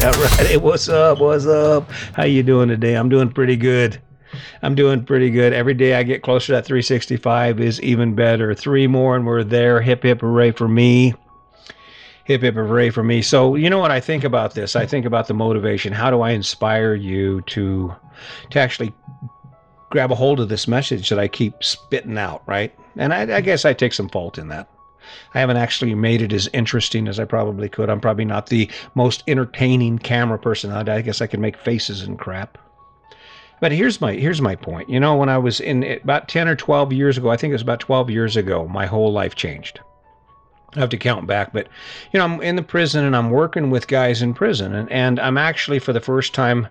All right. What's up? What's up? How you doing today? I'm doing pretty good. I'm doing pretty good. Every day I get closer to that 365 is even better. Three more and we're there. Hip hip hooray for me. Hip hip hooray for me. So you know what I think about this? I think about the motivation. How do I inspire you to to actually grab a hold of this message that I keep spitting out, right? And I, I guess I take some fault in that. I haven't actually made it as interesting as I probably could. I'm probably not the most entertaining camera person. I guess I can make faces and crap. But here's my here's my point. You know, when I was in about 10 or 12 years ago, I think it was about 12 years ago, my whole life changed. I have to count back, but you know, I'm in the prison and I'm working with guys in prison, and, and I'm actually for the first time,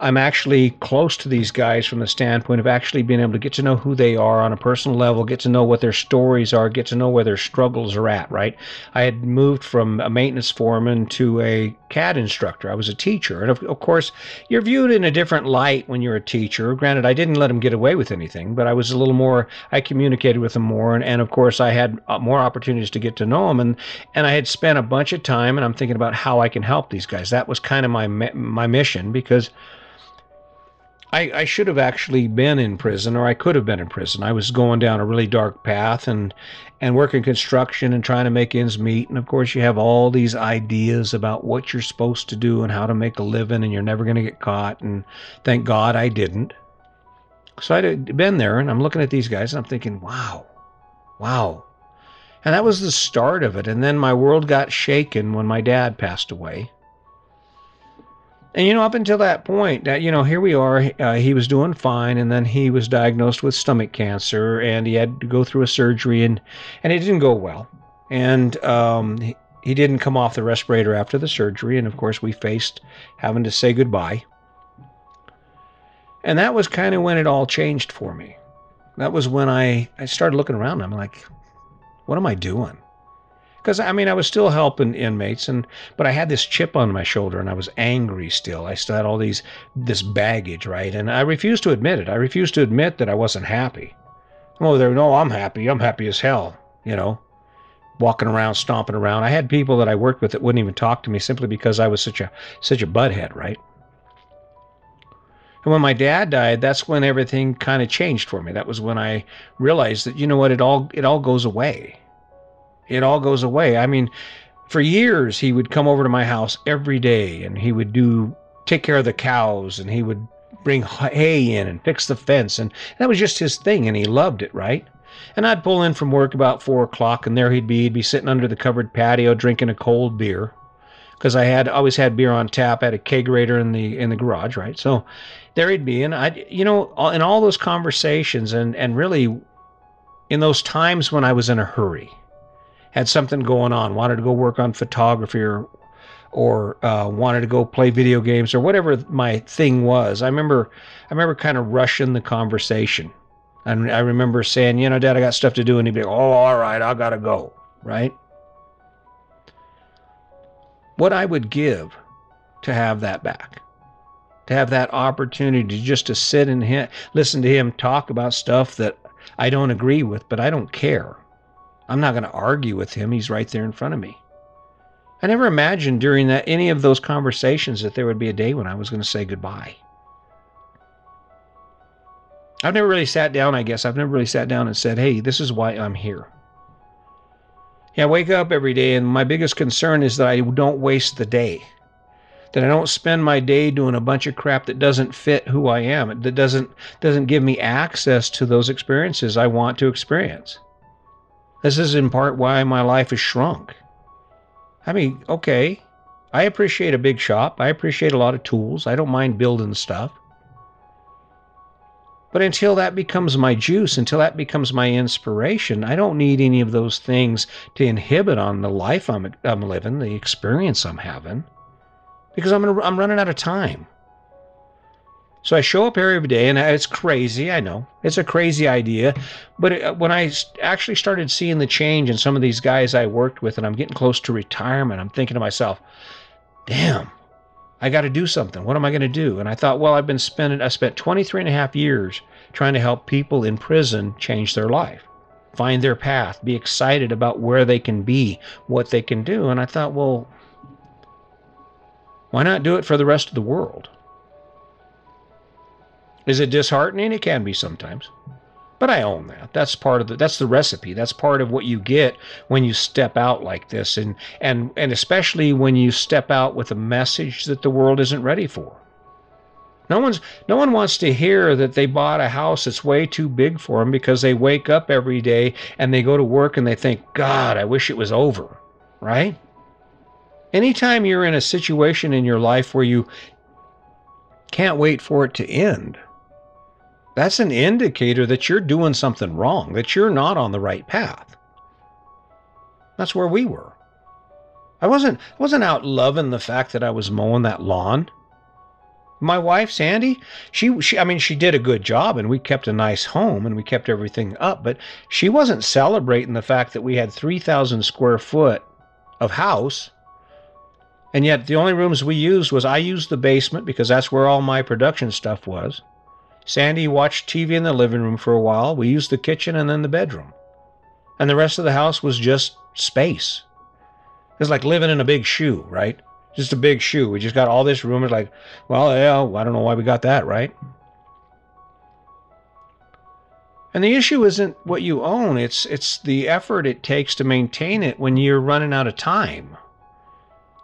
I'm actually close to these guys from the standpoint of actually being able to get to know who they are on a personal level, get to know what their stories are, get to know where their struggles are at. Right? I had moved from a maintenance foreman to a CAD instructor. I was a teacher, and of, of course, you're viewed in a different light when you're a teacher. Granted, I didn't let them get away with anything, but I was a little more. I communicated with them more, and, and of course, I had uh, more opportunities to get to know and and I had spent a bunch of time and I'm thinking about how I can help these guys. That was kind of my my mission because I, I should have actually been in prison or I could have been in prison. I was going down a really dark path and and working construction and trying to make ends meet. And of course you have all these ideas about what you're supposed to do and how to make a living and you're never going to get caught. And thank God I didn't. So I'd been there and I'm looking at these guys and I'm thinking, wow, wow, and that was the start of it. And then my world got shaken when my dad passed away. And you know, up until that point, that you know, here we are. Uh, he was doing fine, and then he was diagnosed with stomach cancer, and he had to go through a surgery, and and it didn't go well. And um, he, he didn't come off the respirator after the surgery, and of course, we faced having to say goodbye. And that was kind of when it all changed for me. That was when I I started looking around. I'm like, what am I doing? Because I mean, I was still helping inmates, and but I had this chip on my shoulder, and I was angry still. I still had all these this baggage, right? And I refused to admit it. I refused to admit that I wasn't happy. Oh, there, no, I'm happy. I'm happy as hell. You know, walking around, stomping around. I had people that I worked with that wouldn't even talk to me simply because I was such a such a butthead, right? And when my dad died, that's when everything kind of changed for me. That was when I realized that you know what, it all it all goes away. It all goes away. I mean, for years he would come over to my house every day and he would do take care of the cows and he would bring hay in and fix the fence and that was just his thing and he loved it, right? And I'd pull in from work about four o'clock and there he'd be. He'd be sitting under the covered patio drinking a cold beer because I had always had beer on tap. Had a kegerator in the in the garage, right? So there he'd be, and I, you know, in all those conversations, and and really, in those times when I was in a hurry, had something going on, wanted to go work on photography or or uh, wanted to go play video games or whatever my thing was. I remember I remember kind of rushing the conversation. And I remember saying, you know, Dad, I got stuff to do. And he'd be like, oh, all right, I got to go. Right what I would give to have that back. To have that opportunity just to sit and listen to him talk about stuff that I don't agree with, but I don't care. I'm not going to argue with him. He's right there in front of me. I never imagined during that any of those conversations that there would be a day when I was going to say goodbye. I've never really sat down, I guess. I've never really sat down and said, hey, this is why I'm here. Yeah, I wake up every day, and my biggest concern is that I don't waste the day. That I don't spend my day doing a bunch of crap that doesn't fit who I am, that doesn't doesn't give me access to those experiences I want to experience. This is in part why my life is shrunk. I mean, okay, I appreciate a big shop. I appreciate a lot of tools. I don't mind building stuff. But until that becomes my juice, until that becomes my inspiration, I don't need any of those things to inhibit on the life I'm, I'm living, the experience I'm having, because I'm, gonna, I'm running out of time. So I show up every day, and it's crazy. I know it's a crazy idea, but it, when I actually started seeing the change in some of these guys I worked with, and I'm getting close to retirement, I'm thinking to myself, "Damn, I got to do something. What am I going to do? And I thought, well, I've been spending, I spent 23 and a half years trying to help people in prison change their life, find their path, be excited about where they can be, what they can do. And I thought, well, Why not do it for the rest of the world? Is it disheartening? It can be sometimes. But I own that. That's part of the that's the recipe. That's part of what you get when you step out like this and and and especially when you step out with a message that the world isn't ready for. No one's no one wants to hear that they bought a house that's way too big for them because they wake up every day and they go to work and they think, "God, I wish it was over." Right? Anytime you're in a situation in your life where you can't wait for it to end, that's an indicator that you're doing something wrong, that you're not on the right path. That's where we were. I wasn't I wasn't out loving the fact that I was mowing that lawn. My wife Sandy, she she I mean she did a good job and we kept a nice home and we kept everything up, but she wasn't celebrating the fact that we had 3000 square foot of house and yet the only rooms we used was I used the basement because that's where all my production stuff was. Sandy watched TV in the living room for a while. We used the kitchen and then the bedroom. And the rest of the house was just space. It's like living in a big shoe, right? Just a big shoe. We just got all this room. It's like, well, yeah, I don't know why we got that, right? And the issue isn't what you own, it's it's the effort it takes to maintain it when you're running out of time.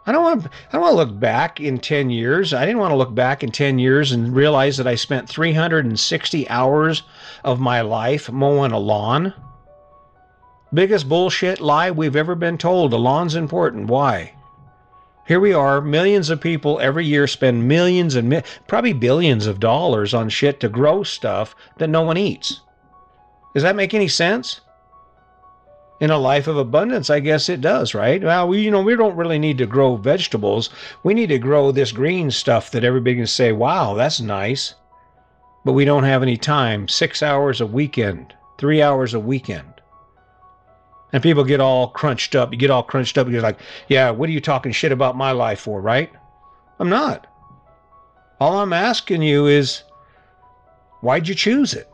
I don't want to, I don't want to look back in 10 years. I didn't want to look back in 10 years and realize that I spent 360 hours of my life mowing a lawn. Biggest bullshit lie we've ever been told. The lawn's important. Why? Here we are, millions of people every year spend millions and mi- probably billions of dollars on shit to grow stuff that no one eats. Does that make any sense? In a life of abundance, I guess it does, right? Well, we, you know, we don't really need to grow vegetables. We need to grow this green stuff that everybody can say, wow, that's nice. But we don't have any time. Six hours a weekend, three hours a weekend. And people get all crunched up. You get all crunched up. You're like, yeah, what are you talking shit about my life for, right? I'm not. All I'm asking you is, why'd you choose it?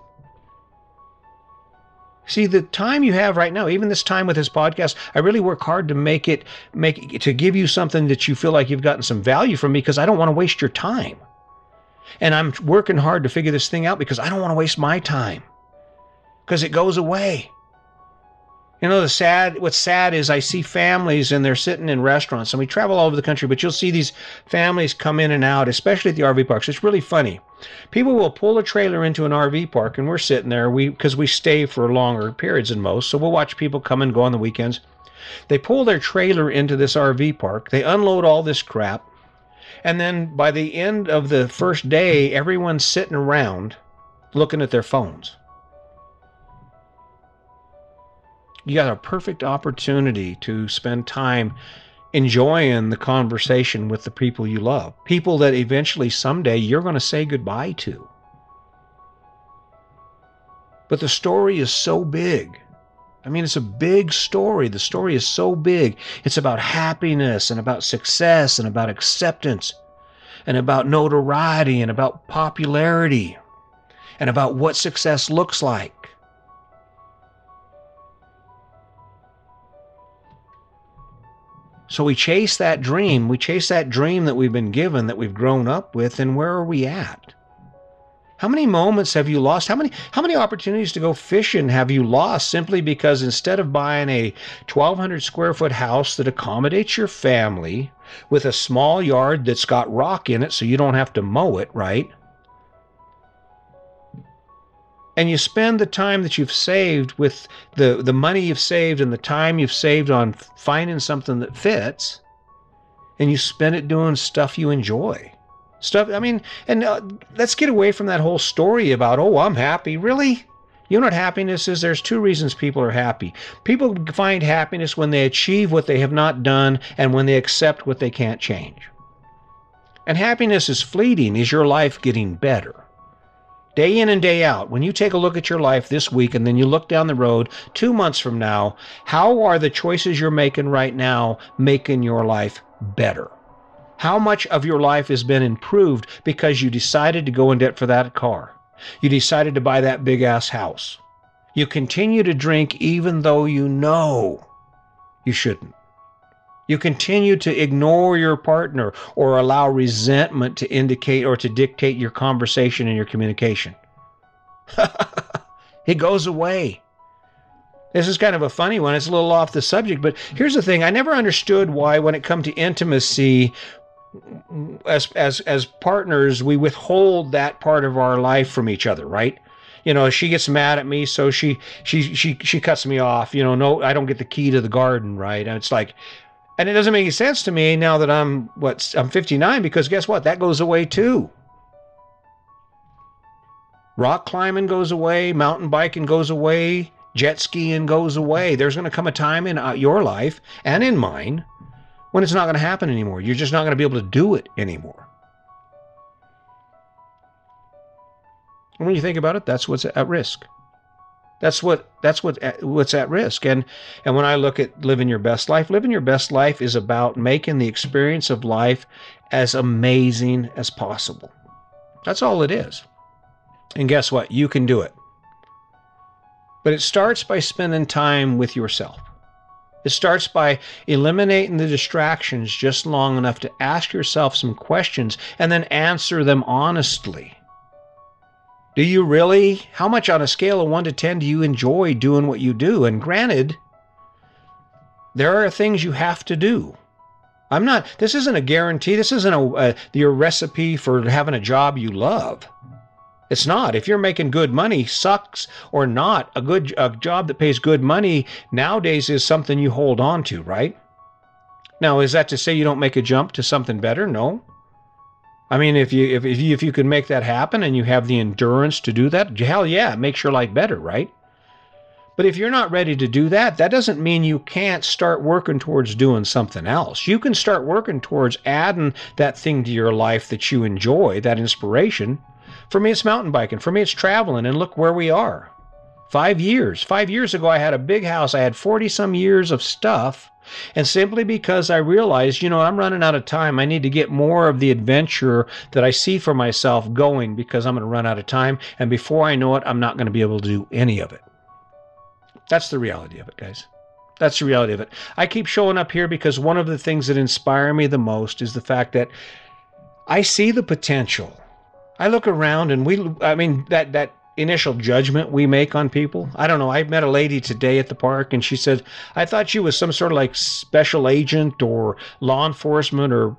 See, the time you have right now, even this time with this podcast, I really work hard to make it make to give you something that you feel like you've gotten some value from me because I don't want to waste your time. And I'm working hard to figure this thing out because I don't want to waste my time. Because it goes away. You know, the sad, what's sad is I see families and they're sitting in restaurants and we travel all over the country, but you'll see these families come in and out, especially at the RV parks. It's really funny. People will pull a trailer into an RV park and we're sitting there, we, because we stay for longer periods than most. So we'll watch people come and go on the weekends. They pull their trailer into this RV park. They unload all this crap. And then by the end of the first day, everyone's sitting around looking at their phones. you got a perfect opportunity to spend time enjoying the conversation with the people you love, people that eventually someday you're going to say goodbye to. But the story is so big. I mean, it's a big story. The story is so big. It's about happiness and about success and about acceptance and about notoriety and about popularity and about what success looks like. So we chase that dream. We chase that dream that we've been given, that we've grown up with, and where are we at? How many moments have you lost? How many how many opportunities to go fishing have you lost simply because instead of buying a 1200 square foot house that accommodates your family with a small yard that's got rock in it so you don't have to mow it, right? And you spend the time that you've saved with the, the money you've saved and the time you've saved on finding something that fits, and you spend it doing stuff you enjoy. Stuff, I mean, and uh, let's get away from that whole story about, oh, I'm happy. Really? You know what happiness is? There's two reasons people are happy. People find happiness when they achieve what they have not done and when they accept what they can't change. And happiness is fleeting. Is your life getting better? Day in and day out, when you take a look at your life this week and then you look down the road two months from now, how are the choices you're making right now making your life better? How much of your life has been improved because you decided to go in debt for that car? You decided to buy that big ass house. You continue to drink even though you know you shouldn't. You continue to ignore your partner or allow resentment to indicate or to dictate your conversation and your communication. it goes away. This is kind of a funny one. It's a little off the subject, but here's the thing. I never understood why when it come to intimacy as as as partners, we withhold that part of our life from each other, right? You know, she gets mad at me, so she she she she cuts me off. You know, no, I don't get the key to the garden, right? And it's like and it doesn't make any sense to me now that I'm what I'm 59 because guess what? That goes away too. Rock climbing goes away, mountain biking goes away, jet skiing goes away. There's going to come a time in uh, your life and in mine when it's not going to happen anymore. You're just not going to be able to do it anymore. When you think about it, that's what's at risk. That's what that's what eh, what's at risk. And and when I look at living your best life, living your best life is about making the experience of life as amazing as possible. That's all it is. And guess what? You can do it. But it starts by spending time with yourself. It starts by eliminating the distractions just long enough to ask yourself some questions and then answer them honestly. Do you really? How much on a scale of 1 to 10 do you enjoy doing what you do? And granted, there are things you have to do. I'm not, this isn't a guarantee. This isn't a, your recipe for having a job you love. It's not. If you're making good money, sucks or not, a good a job that pays good money nowadays is something you hold on to, right? Now, is that to say you don't make a jump to something better? No. I mean, if you if, if you if you can make that happen and you have the endurance to do that, hell yeah, it makes your life better, right? But if you're not ready to do that, that doesn't mean you can't start working towards doing something else. You can start working towards adding that thing to your life that you enjoy, that inspiration. For me, it's mountain biking. For me, it's traveling. And look where we are. Five years. Five years ago, I had a big house. I had 40 some years of stuff. And simply because I realized, you know, I'm running out of time, I need to get more of the adventure that I see for myself going because I'm going to run out of time. And before I know it, I'm not going to be able to do any of it. That's the reality of it, guys. That's the reality of it. I keep showing up here because one of the things that inspire me the most is the fact that I see the potential. I look around and we, I mean, that, that initial judgment we make on people. I don't know. I met a lady today at the park and she said, I thought she was some sort of like special agent or law enforcement or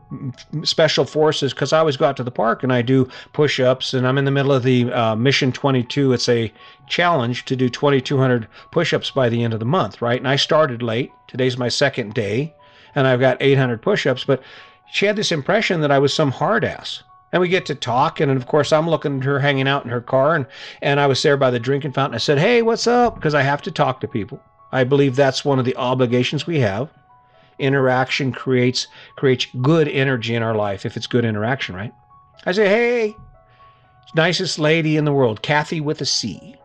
special forces because I always go out to the park and I do push ups and I'm in the middle of the uh, Mission 22. It's a challenge to do 2,200 push ups by the end of the month, right? And I started late. Today's my second day and I've got 800 push ups, but she had this impression that I was some hard ass and we get to talk. And of course, I'm looking at her hanging out in her car, and and I was there by the drinking fountain. I said, "Hey, what's up?" Because I have to talk to people. I believe that's one of the obligations we have. Interaction creates creates good energy in our life if it's good interaction, right? I say, "Hey, nicest lady in the world, Kathy with a C."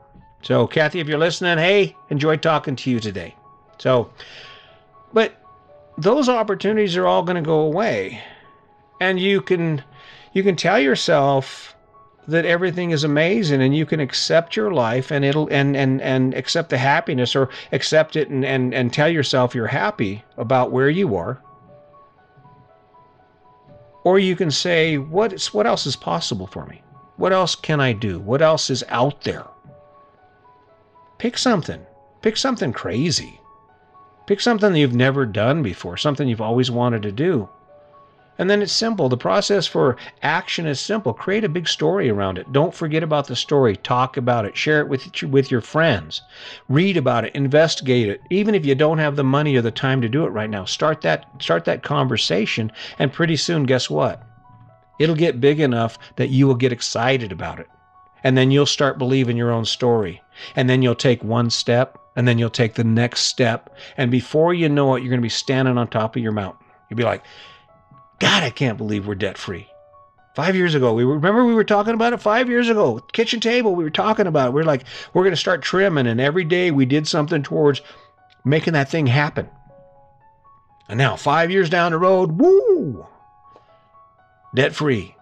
So, Kathy, if you're listening, hey, enjoyed talking to you today. So, but those opportunities are all going to go away, and you can you can tell yourself that everything is amazing and you can accept your life and it'll and and and accept the happiness or accept it and and, and tell yourself you're happy about where you are. Or you can say what is what else is possible for me? What else can i do? What else is out there? Pick something. Pick something crazy. Pick something that you've never done before something you've always wanted to do and then it's simple. The process for action is simple. Create a big story around it. Don't forget about the story. Talk about it. Share it with with your friends. Read about it. Investigate it. Even if you don't have the money or the time to do it right now, start that start that conversation and pretty soon guess what? It'll get big enough that you will get excited about it. And then you'll start believing your own story. And then you'll take one step and then you'll take the next step and before you know it you're going to be standing on top of your mountain. You'll be like, God, I can't believe we're debt free. Five years ago, we were, remember we were talking about it five years ago. Kitchen table, we were talking about. It. We are like, we're going to start trimming, and every day we did something towards making that thing happen. And now, five years down the road, woo, debt free.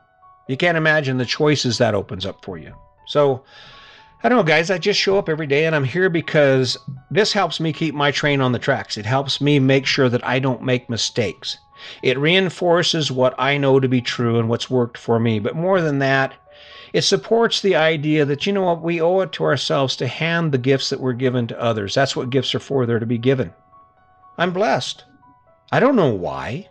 You can't imagine the choices that opens up for you. So, I don't know, guys. I just show up every day and I'm here because this helps me keep my train on the tracks. It helps me make sure that I don't make mistakes. It reinforces what I know to be true and what's worked for me. But more than that, it supports the idea that, you know what, we owe it to ourselves to hand the gifts that we're given to others. That's what gifts are for, they're to be given. I'm blessed. I don't know why.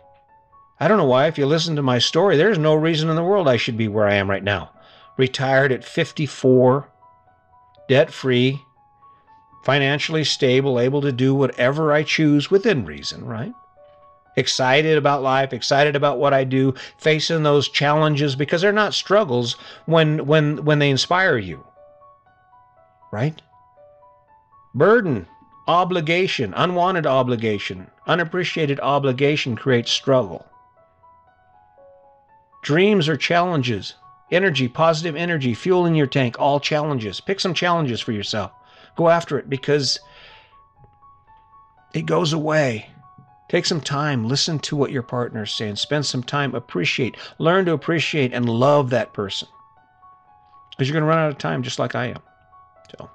I don't know why. If you listen to my story, there's no reason in the world I should be where I am right now. Retired at 54, debt free, financially stable, able to do whatever I choose within reason, right? Excited about life, excited about what I do, facing those challenges because they're not struggles when when when they inspire you. Right? Burden, obligation, unwanted obligation, unappreciated obligation creates struggle. Dreams are challenges energy, positive energy, fuel in your tank, all challenges. Pick some challenges for yourself. Go after it because it goes away. Take some time, listen to what your partner is saying, spend some time, appreciate, learn to appreciate and love that person. Because you're going to run out of time just like I am. So.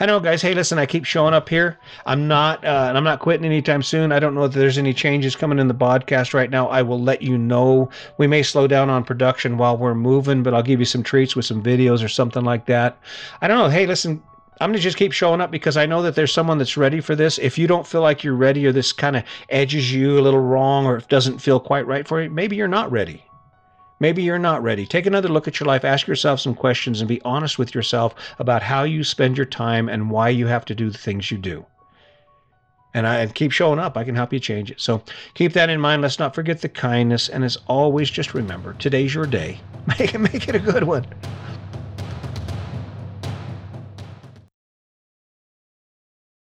I know, guys. Hey, listen, I keep showing up here. I'm not, uh, and I'm not quitting anytime soon. I don't know if there's any changes coming in the podcast right now. I will let you know. We may slow down on production while we're moving, but I'll give you some treats with some videos or something like that. I don't know. Hey, listen, I'm going to just keep showing up because I know that there's someone that's ready for this. If you don't feel like you're ready or this kind of edges you a little wrong or it doesn't feel quite right for you, maybe you're not ready. Maybe you're not ready. Take another look at your life, ask yourself some questions, and be honest with yourself about how you spend your time and why you have to do the things you do. And I keep showing up. I can help you change it. So keep that in mind. Let's not forget the kindness. And as always, just remember today's your day. Make make it a good one.